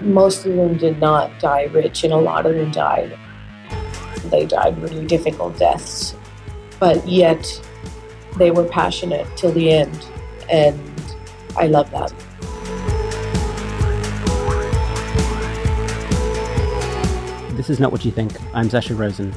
Most of them did not die rich, and a lot of them died. They died really difficult deaths, but yet they were passionate till the end, and I love that. This is Not What You Think. I'm Sasha Rosen.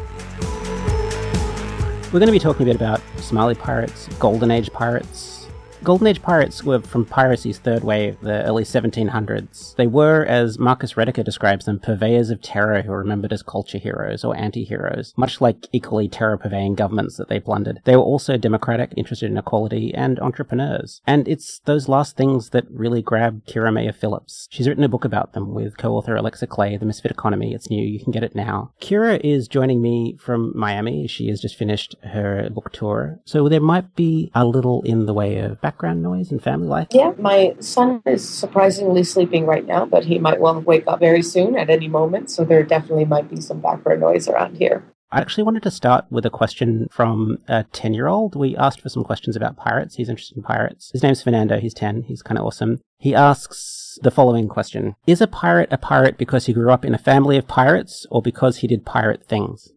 We're going to be talking a bit about Somali pirates, Golden Age pirates, Golden Age pirates were from piracy's third wave, the early 1700s. They were, as Marcus Rediker describes them, purveyors of terror who are remembered as culture heroes or anti-heroes, much like equally terror-purveying governments that they plundered. They were also democratic, interested in equality, and entrepreneurs. And it's those last things that really grab Kyra Maya Phillips. She's written a book about them with co-author Alexa Clay, The Misfit Economy. It's new, you can get it now. Kyra is joining me from Miami. She has just finished her book tour. So there might be a little in the way of background noise and family life? Yeah, my son is surprisingly sleeping right now, but he might well wake up very soon at any moment. So there definitely might be some background noise around here. I actually wanted to start with a question from a 10 year old. We asked for some questions about pirates. He's interested in pirates. His name's Fernando. He's 10. He's kind of awesome. He asks the following question Is a pirate a pirate because he grew up in a family of pirates or because he did pirate things?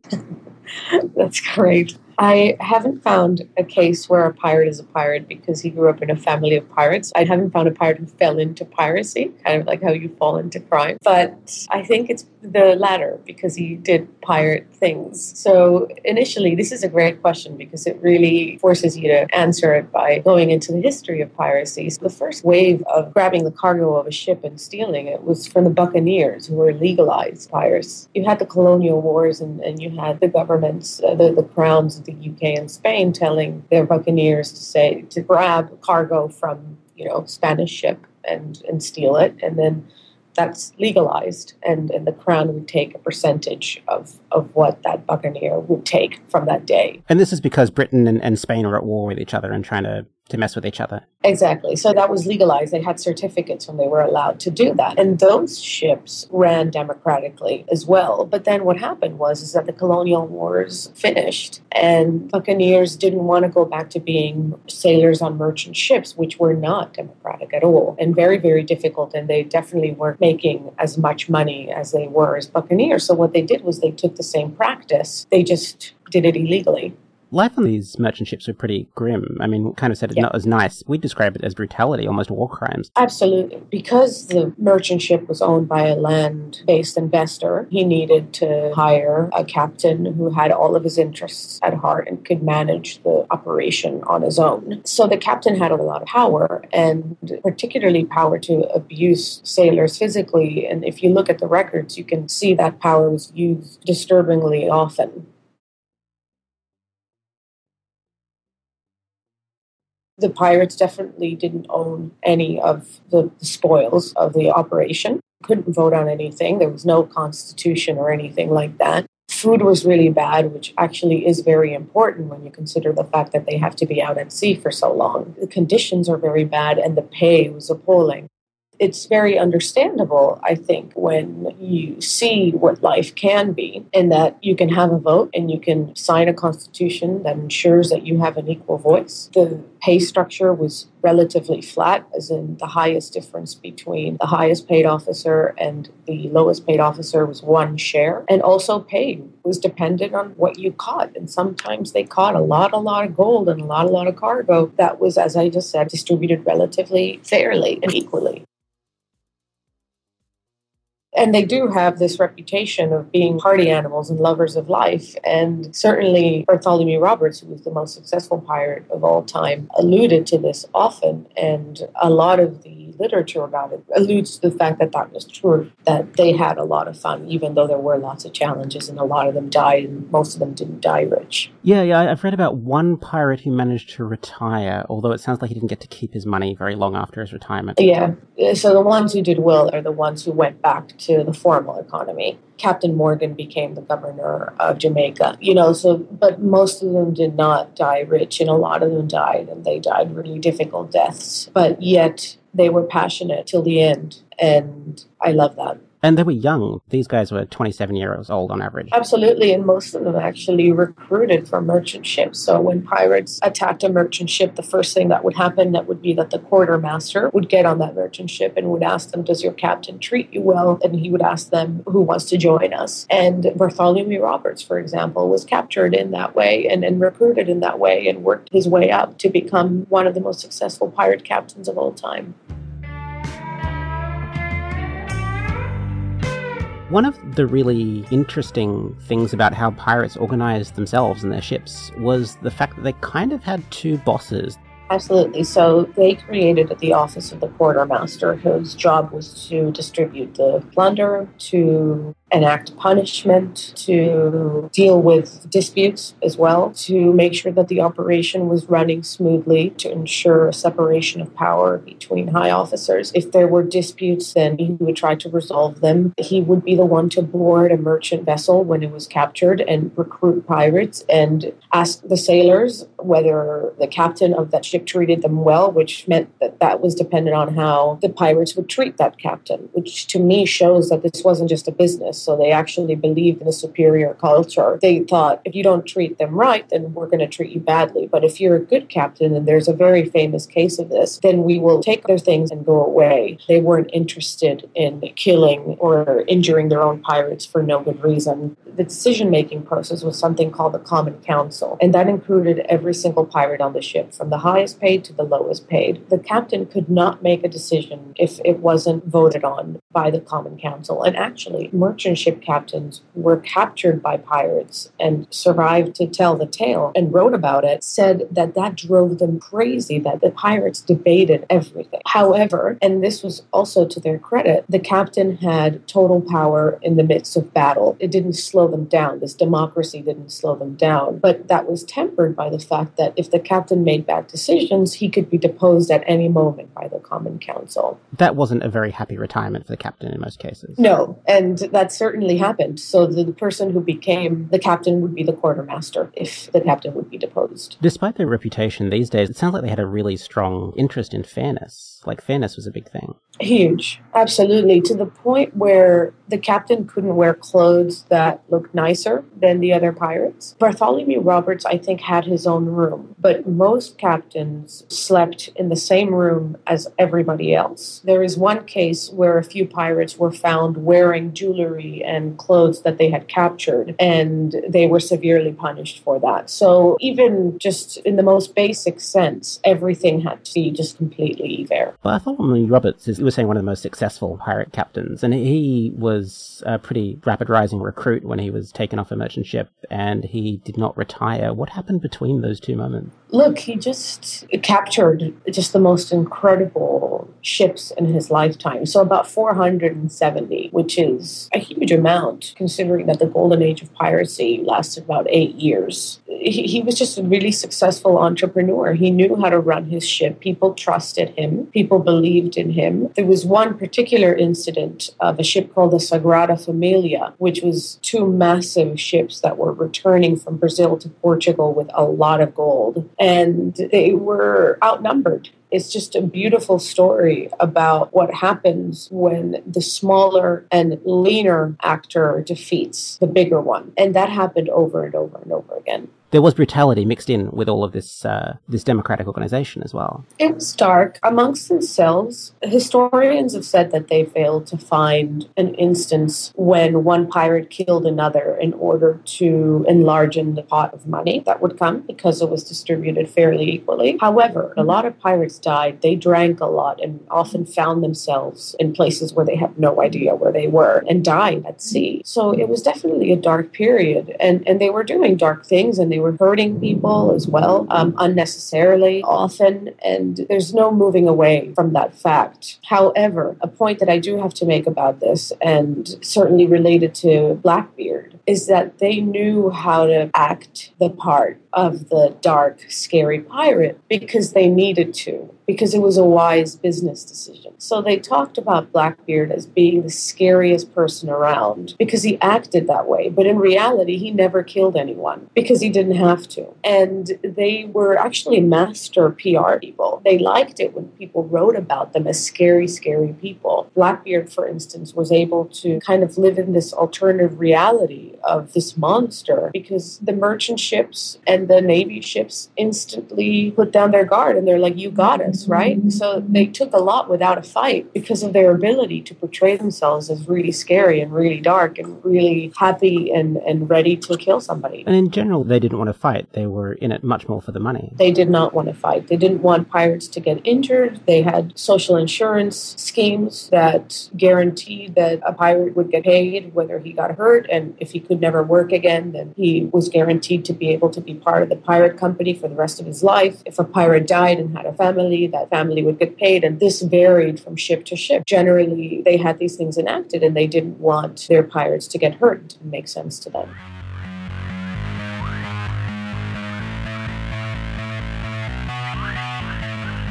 That's great. I haven't found a case where a pirate is a pirate because he grew up in a family of pirates. I haven't found a pirate who fell into piracy, kind of like how you fall into crime. But I think it's the latter because he did pirate things. So initially, this is a great question because it really forces you to answer it by going into the history of piracy. So the first wave of grabbing the cargo of a ship and stealing it was from the buccaneers who were legalized pirates. You had the colonial wars and, and you had the governments, uh, the, the crowns the UK and Spain telling their buccaneers to say to grab cargo from you know Spanish ship and and steal it, and then that's legalized, and and the crown would take a percentage of of what that buccaneer would take from that day. And this is because Britain and, and Spain are at war with each other and trying to to mess with each other. Exactly. So that was legalized. They had certificates when they were allowed to do that. And those ships ran democratically as well. But then what happened was is that the colonial wars finished and buccaneers didn't want to go back to being sailors on merchant ships, which were not democratic at all and very, very difficult. And they definitely weren't making as much money as they were as buccaneers. So what they did was they took the same practice, they just did it illegally life on these merchant ships were pretty grim. I mean, kind of said it's yeah. not as nice. We describe it as brutality, almost war crimes. Absolutely. Because the merchant ship was owned by a land based investor, he needed to hire a captain who had all of his interests at heart and could manage the operation on his own. So the captain had a lot of power and particularly power to abuse sailors physically. And if you look at the records, you can see that power was used disturbingly often. The pirates definitely didn't own any of the, spoils of the operation, couldn't vote on anything. There was no constitution or anything like that food was really bad, which actually is very important when you consider the fact that they have to be out at sea for so long. The conditions are very bad and the pay was appalling it's very understandable, I think, when you see what life can be, and that you can have a vote and you can sign a constitution that ensures that you have an equal voice. The pay structure was relatively flat, as in the highest difference between the highest paid officer and the lowest paid officer was one share. And also, pay was dependent on what you caught. And sometimes they caught a lot, a lot of gold and a lot, a lot of cargo that was, as I just said, distributed relatively fairly and equally and they do have this reputation of being party animals and lovers of life. And certainly Bartholomew Roberts, who was the most successful pirate of all time, alluded to this often. And a lot of the literature about it alludes to the fact that that was true, that they had a lot of fun, even though there were lots of challenges and a lot of them died, and most of them didn't die rich. Yeah, yeah, I've read about one pirate who managed to retire, although it sounds like he didn't get to keep his money very long after his retirement. Yeah, so the ones who did well are the ones who went back to the formal economy. Captain Morgan became the governor of Jamaica, you know, so, but most of them did not die rich, and a lot of them died, and they died really difficult deaths. But yet, they were passionate till the end, and I love that. And they were young. These guys were 27 years old on average. Absolutely. And most of them actually recruited from merchant ships. So when pirates attacked a merchant ship, the first thing that would happen that would be that the quartermaster would get on that merchant ship and would ask them, Does your captain treat you well? And he would ask them, Who wants to join us? And Bartholomew Roberts, for example, was captured in that way and, and recruited in that way and worked his way up to become one of the most successful pirate captains of all time. One of the really interesting things about how pirates organized themselves and their ships was the fact that they kind of had two bosses. Absolutely. So they created the office of the quartermaster, whose job was to distribute the plunder, to enact punishment, to deal with disputes as well, to make sure that the operation was running smoothly, to ensure a separation of power between high officers. If there were disputes, then he would try to resolve them. He would be the one to board a merchant vessel when it was captured and recruit pirates and ask the sailors whether the captain of that ship treated them well, which meant that that was dependent on how the pirates would treat that captain, which to me shows that this wasn't just a business so they actually believed in a superior culture. They thought if you don't treat them right, then we're going to treat you badly. But if you're a good captain, and there's a very famous case of this, then we will take their things and go away. They weren't interested in killing or injuring their own pirates for no good reason. The decision making process was something called the Common Council, and that included every single pirate on the ship, from the highest paid to the lowest paid. The captain could not make a decision if it wasn't voted on by the Common Council. And actually, merchant ship captains were captured by pirates and survived to tell the tale and wrote about it said that that drove them crazy, that the pirates debated everything. However, and this was also to their credit, the captain had total power in the midst of battle. It didn't slow them down. This democracy didn't slow them down. But that was tempered by the fact that if the captain made bad decisions, he could be deposed at any moment by the Common Council. That wasn't a very happy retirement for the captain in most cases. No, and that's certainly mm-hmm. happened. So the, the person who became the captain would be the quartermaster if the captain would be deposed. Despite their reputation these days, it sounds like they had a really strong interest in fairness. Like fairness was a big thing. Huge, absolutely, to the point where the captain couldn't wear clothes that looked nicer than the other pirates. Bartholomew Roberts, I think, had his own room, but most captains slept in the same room as everybody else. There is one case where a few pirates were found wearing jewelry and clothes that they had captured, and they were severely punished for that. So, even just in the most basic sense, everything had to be just completely Bartholomew Roberts is was saying one of the most successful pirate captains, and he was a pretty rapid rising recruit when he was taken off a merchant ship, and he did not retire. What happened between those two moments? Look, he just captured just the most incredible ships in his lifetime. So about 470, which is a huge amount considering that the golden age of piracy lasted about eight years. He, was just a really successful entrepreneur. He knew how to run his ship. People trusted him. People believed in him. There was one particular incident of a ship called the Sagrada Familia, which was two massive ships that were returning from Brazil to Portugal with a lot of gold. And they were outnumbered it's just a beautiful story about what happens when the smaller and leaner actor defeats the bigger one. And that happened over and over and over again there was brutality mixed in with all of this uh, this democratic organization as well. It was dark amongst themselves. Historians have said that they failed to find an instance when one pirate killed another in order to enlarge the pot of money that would come because it was distributed fairly equally. However, a lot of pirates died. They drank a lot and often found themselves in places where they had no idea where they were and died at sea. So it was definitely a dark period, and and they were doing dark things and they were hurting people as well, um, unnecessarily often, and there's no moving away from that fact. However, a point that I do have to make about this, and certainly related to Blackbeard, is that they knew how to act the part of the dark, scary pirate because they needed to, because it was a wise business decision. So they talked about Blackbeard as being the scariest person around because he acted that way. But in reality, he never killed anyone because he didn't have to. And they were actually master PR people. They liked it when people wrote about them as scary, scary people. Blackbeard, for instance, was able to kind of live in this alternative reality of this monster because the merchant ships and the navy ships instantly put down their guard and they're like, "You got us, right?" So they took a lot without a fight because of their ability to portray themselves as really scary and really dark and really happy and, and ready to kill somebody. And in general, they didn't want to fight. They were in it much more for the money. They did not want to fight. They didn't want pirates to get injured. They had social insurance schemes that guaranteed that a pirate would get paid whether he got hurt. And if he could never work again, then he was guaranteed to be able to be part of the pirate company for the rest of his life. If a pirate died and had a family, that family would get paid. And this varied from ship to ship. Generally, they had these things enacted and they didn't want their pirates to get hurt. It didn't make sense to them.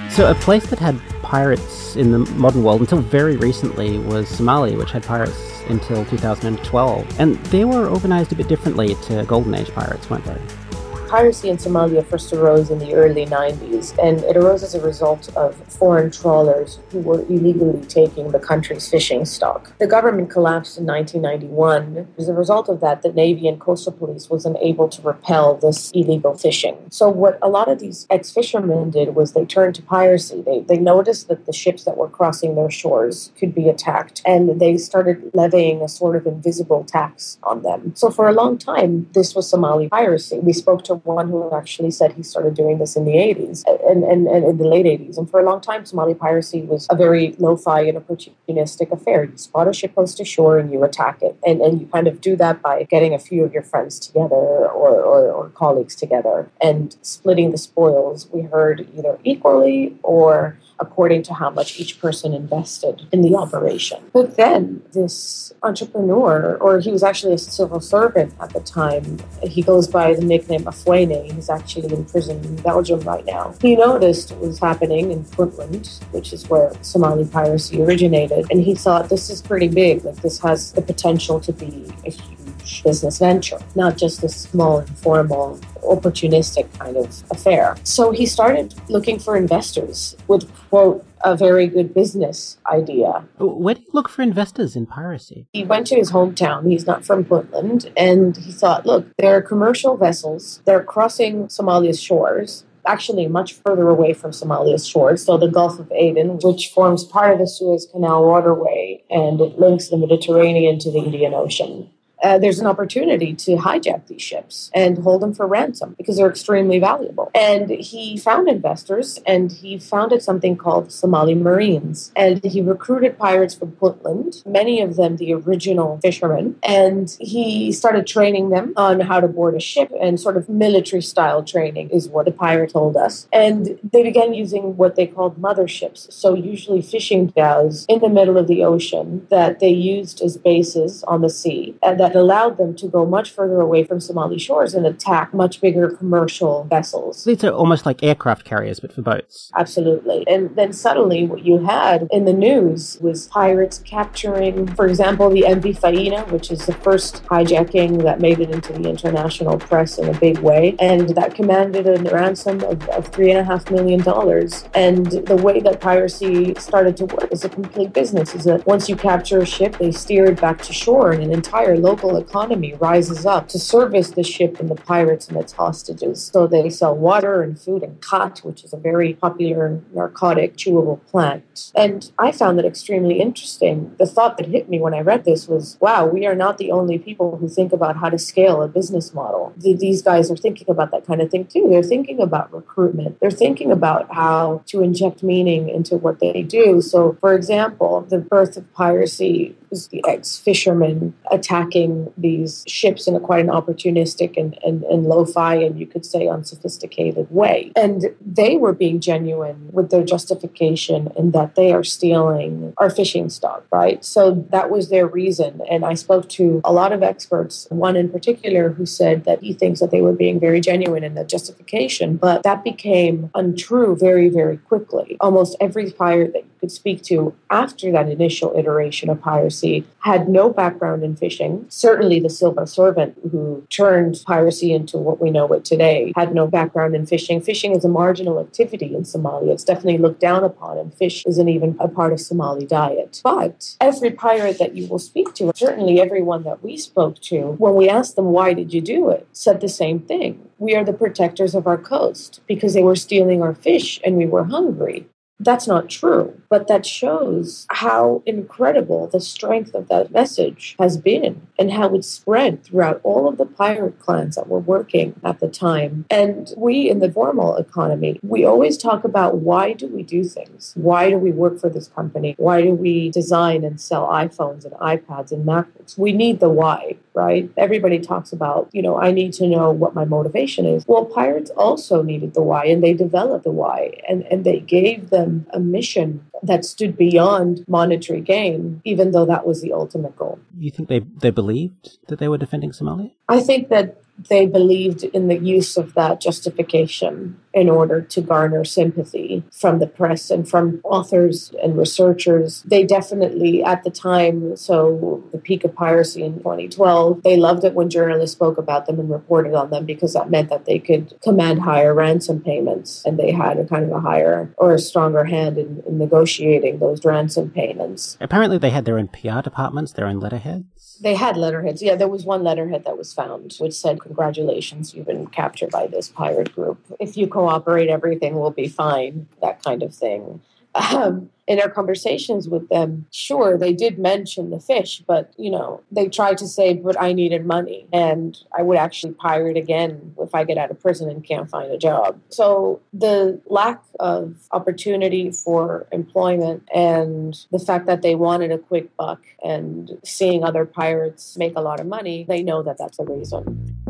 So, a place that had pirates in the modern world until very recently was Somalia, which had pirates until 2012. And they were organized a bit differently to Golden Age pirates, weren't they? Piracy in Somalia first arose in the early 90s, and it arose as a result of foreign trawlers who were illegally taking the country's fishing stock. The government collapsed in 1991. As a result of that, the Navy and Coastal Police was unable to repel this illegal fishing. So, what a lot of these ex fishermen did was they turned to piracy. They, they noticed that the ships that were crossing their shores could be attacked, and they started levying a sort of invisible tax on them. So, for a long time, this was Somali piracy. We spoke to one who actually said he started doing this in the 80s and, and, and in the late 80s. And for a long time, Somali piracy was a very lo fi and opportunistic affair. You spot a ship close to shore and you attack it. And, and you kind of do that by getting a few of your friends together or, or, or colleagues together and splitting the spoils. We heard either equally or according to how much each person invested in the operation. But then this entrepreneur, or he was actually a civil servant at the time, he goes by the nickname Afweyne. He's actually in prison in Belgium right now. He noticed what was happening in Puntland, which is where Somali piracy originated, and he thought this is pretty big. Like this has the potential to be a huge business venture, not just a small informal opportunistic kind of affair. So he started looking for investors with, quote, a very good business idea. Where do you look for investors in piracy? He went to his hometown. He's not from Puntland. And he thought, look, there are commercial vessels. They're crossing Somalia's shores actually much further away from Somalia's shores. So the Gulf of Aden, which forms part of the Suez Canal waterway and it links the Mediterranean to the Indian Ocean uh, there's an opportunity to hijack these ships and hold them for ransom because they're extremely valuable. And he found investors and he founded something called Somali Marines. And he recruited pirates from Puntland, many of them the original fishermen. And he started training them on how to board a ship and sort of military style training is what the pirate told us. And they began using what they called motherships. So, usually fishing dhows in the middle of the ocean that they used as bases on the sea. And that that allowed them to go much further away from Somali shores and attack much bigger commercial vessels. These are almost like aircraft carriers, but for boats. Absolutely. And then suddenly, what you had in the news was pirates capturing, for example, the MV Faina, which is the first hijacking that made it into the international press in a big way, and that commanded a ransom of, of three and a half million dollars. And the way that piracy started to work as a complete business is that once you capture a ship, they steer it back to shore, and an entire local local economy rises up to service the ship and the pirates and its hostages. So they sell water and food and khat, which is a very popular narcotic chewable plant. And I found that extremely interesting. The thought that hit me when I read this was, wow, we are not the only people who think about how to scale a business model. These guys are thinking about that kind of thing too. They're thinking about recruitment. They're thinking about how to inject meaning into what they do. So, for example, the birth of piracy was the ex-fishermen attacking these ships in a quite an opportunistic and, and, and lo-fi and you could say unsophisticated way. And they were being genuine with their justification in that they are stealing our fishing stock, right? So that was their reason. And I spoke to a lot of experts, one in particular who said that he thinks that they were being very genuine in that justification, but that became untrue very, very quickly. Almost every pirate that could speak to after that initial iteration of piracy had no background in fishing. Certainly, the Silver Servant, who turned piracy into what we know it today, had no background in fishing. Fishing is a marginal activity in Somalia. It's definitely looked down upon, and fish isn't even a part of Somali diet. But every pirate that you will speak to, certainly everyone that we spoke to, when we asked them, why did you do it, said the same thing. We are the protectors of our coast because they were stealing our fish and we were hungry. That's not true, but that shows how incredible the strength of that message has been and how it spread throughout all of the pirate clans that were working at the time. And we in the formal economy, we always talk about why do we do things? Why do we work for this company? Why do we design and sell iPhones and iPads and MacBooks? We need the why, right? Everybody talks about, you know, I need to know what my motivation is. Well, pirates also needed the why and they developed the why and, and they gave them a mission that stood beyond monetary gain, even though that was the ultimate goal. You think they, they believed that they were defending Somalia? I think that they believed in the use of that justification in order to garner sympathy from the press and from authors and researchers. They definitely, at the time, so the peak of piracy in 2012, they loved it when journalists spoke about them and reported on them because that meant that they could command higher ransom payments and they had a kind of a higher or a stronger hand in, in negotiating those ransom payments. Apparently, they had their own PR departments, their own letterheads. They had letterheads. Yeah, there was one letterhead that was found which said, Congratulations, you've been captured by this pirate group. If you cooperate, everything will be fine, that kind of thing. Um, in our conversations with them, sure, they did mention the fish, but you know, they tried to say, but I needed money and I would actually pirate again if I get out of prison and can't find a job. So the lack of opportunity for employment and the fact that they wanted a quick buck and seeing other pirates make a lot of money, they know that that's a reason.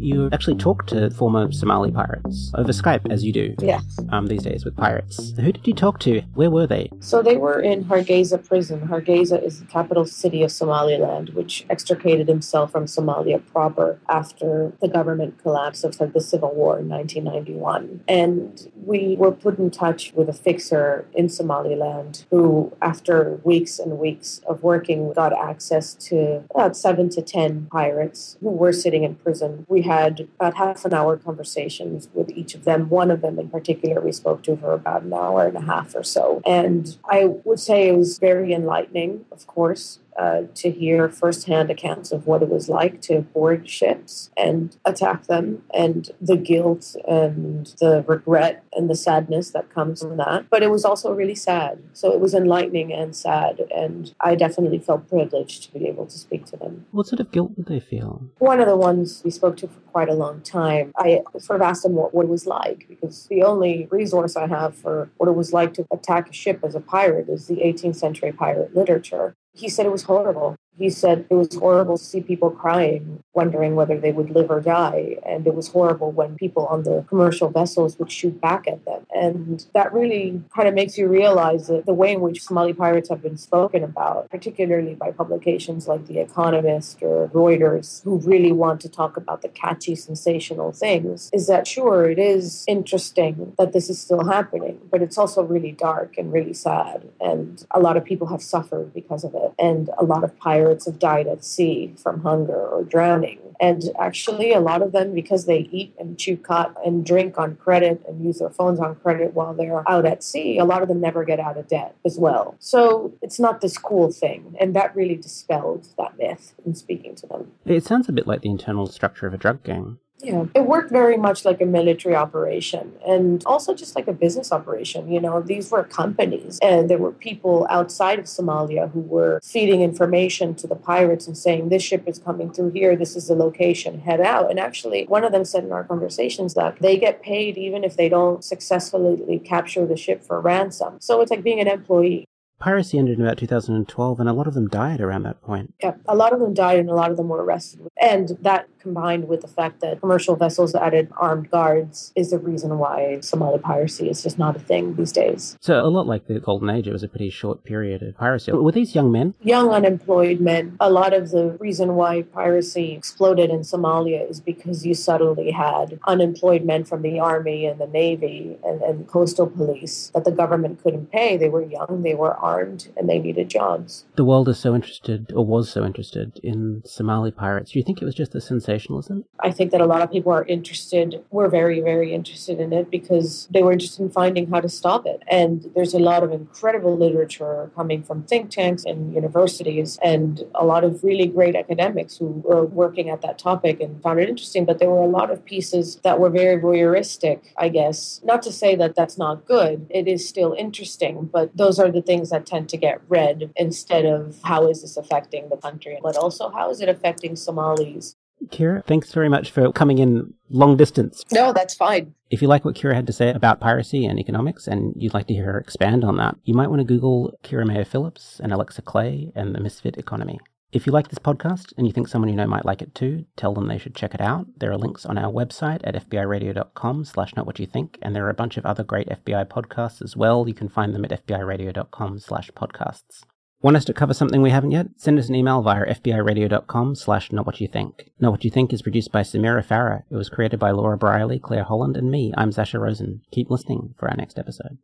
You actually talk to former Somali pirates over Skype, as you do. Yes. Um, these days with pirates. Who did you talk to? Where were they? So they were in Hargeisa prison. Hargeisa is the capital city of Somaliland, which extricated himself from Somalia proper after the government collapse of the civil war in 1991. And we were put in touch with a fixer in Somaliland who, after weeks and weeks of working, got access to about seven to ten pirates who were sitting in prison. We had about half an hour conversations with each of them. One of them in particular, we spoke to for about an hour and a half or so. And I would say it was very enlightening, of course uh, to hear firsthand accounts of what it was like to board ships and attack them, and the guilt and the regret and the sadness that comes from that. But it was also really sad. So it was enlightening and sad, and I definitely felt privileged to be able to speak to them. What sort of guilt did they feel? One of the ones we spoke to for quite a long time, I sort of asked them what, what it was like because the only resource I have for what it was like to attack a ship as a pirate is the 18th century pirate literature. He said it was horrible. He said it was horrible to see people crying, wondering whether they would live or die. And it was horrible when people on the commercial vessels would shoot back at them. And that really kind of makes you realize that the way in which Somali pirates have been spoken about, particularly by publications like The Economist or Reuters, who really want to talk about the catchy, sensational things, is that sure, it is interesting that this is still happening, but it's also really dark and really sad. And a lot of people have suffered because of it. And a lot of pirates have died at sea from hunger or drowning. And actually, a lot of them, because they eat and chew khat and drink on credit and use their phones on credit while they're out at sea, a lot of them never get out of debt as well. So it's not this cool thing. And that really dispelled that myth in speaking to them. It sounds a bit like the internal structure of a drug gang. Yeah, it worked very much like a military operation and also just like a business operation. You know, these were companies and there were people outside of Somalia who were feeding information to the pirates and saying, this ship is coming through here, this is the location, head out. And actually, one of them said in our conversations that they get paid even if they don't successfully capture the ship for ransom. So it's like being an employee. Piracy ended in about 2012, and a lot of them died around that point. Yeah, a lot of them died, and a lot of them were arrested. And that combined with the fact that commercial vessels added armed guards, is the reason why Somali piracy is just not a thing these days. So, a lot like the Golden Age, it was a pretty short period of piracy. Were these young men? Young, unemployed men. A lot of the reason why piracy exploded in Somalia is because you suddenly had unemployed men from the army and the navy and, and coastal police that the government couldn't pay. They were young, they were armed, and they needed jobs. The world is so interested, or was so interested, in Somali pirates. Do you think it was just the sensationalism? I think that a lot of people are interested, were very, very interested in it because they were interested in finding how to stop it. And there's a lot of incredible literature coming from think tanks and universities, and a lot of really great academics who were working at that topic and found it interesting. But there were a lot of pieces that were very voyeuristic, I guess. Not to say that that's not good, it is still interesting, but those are the things that tend to get read instead of how is this affecting the country, but also how is it affecting Somalis. Kyra, thanks very much for coming in long distance. No, that's fine. If you like what Kyra had to say about piracy and economics and you'd like to hear her expand on that, you might want to Google Kyra Maya Phillips and Alexa Clay and the Misfit Economy. If you like this podcast and you think someone you know might like it too, tell them they should check it out. There are links on our website at fbiradio.com slash not what you think, and there are a bunch of other great FBI podcasts as well. You can find them at fbiradio.com slash podcasts. Want us to cover something we haven't yet? Send us an email via fbiradio.com slash not what you think. Not What You Think is produced by Samira Farah. It was created by Laura Briley, Claire Holland, and me. I'm Sasha Rosen. Keep listening for our next episode.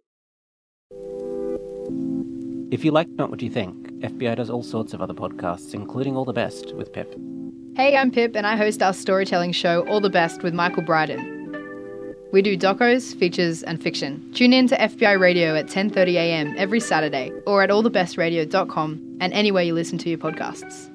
If you like Not What You Think, FBI does all sorts of other podcasts, including All the Best with Pip. Hey, I'm Pip, and I host our storytelling show All the Best with Michael Bryden. We do docos, features, and fiction. Tune in to FBI Radio at 10:30 a.m. every Saturday, or at allthebestradio.com and anywhere you listen to your podcasts.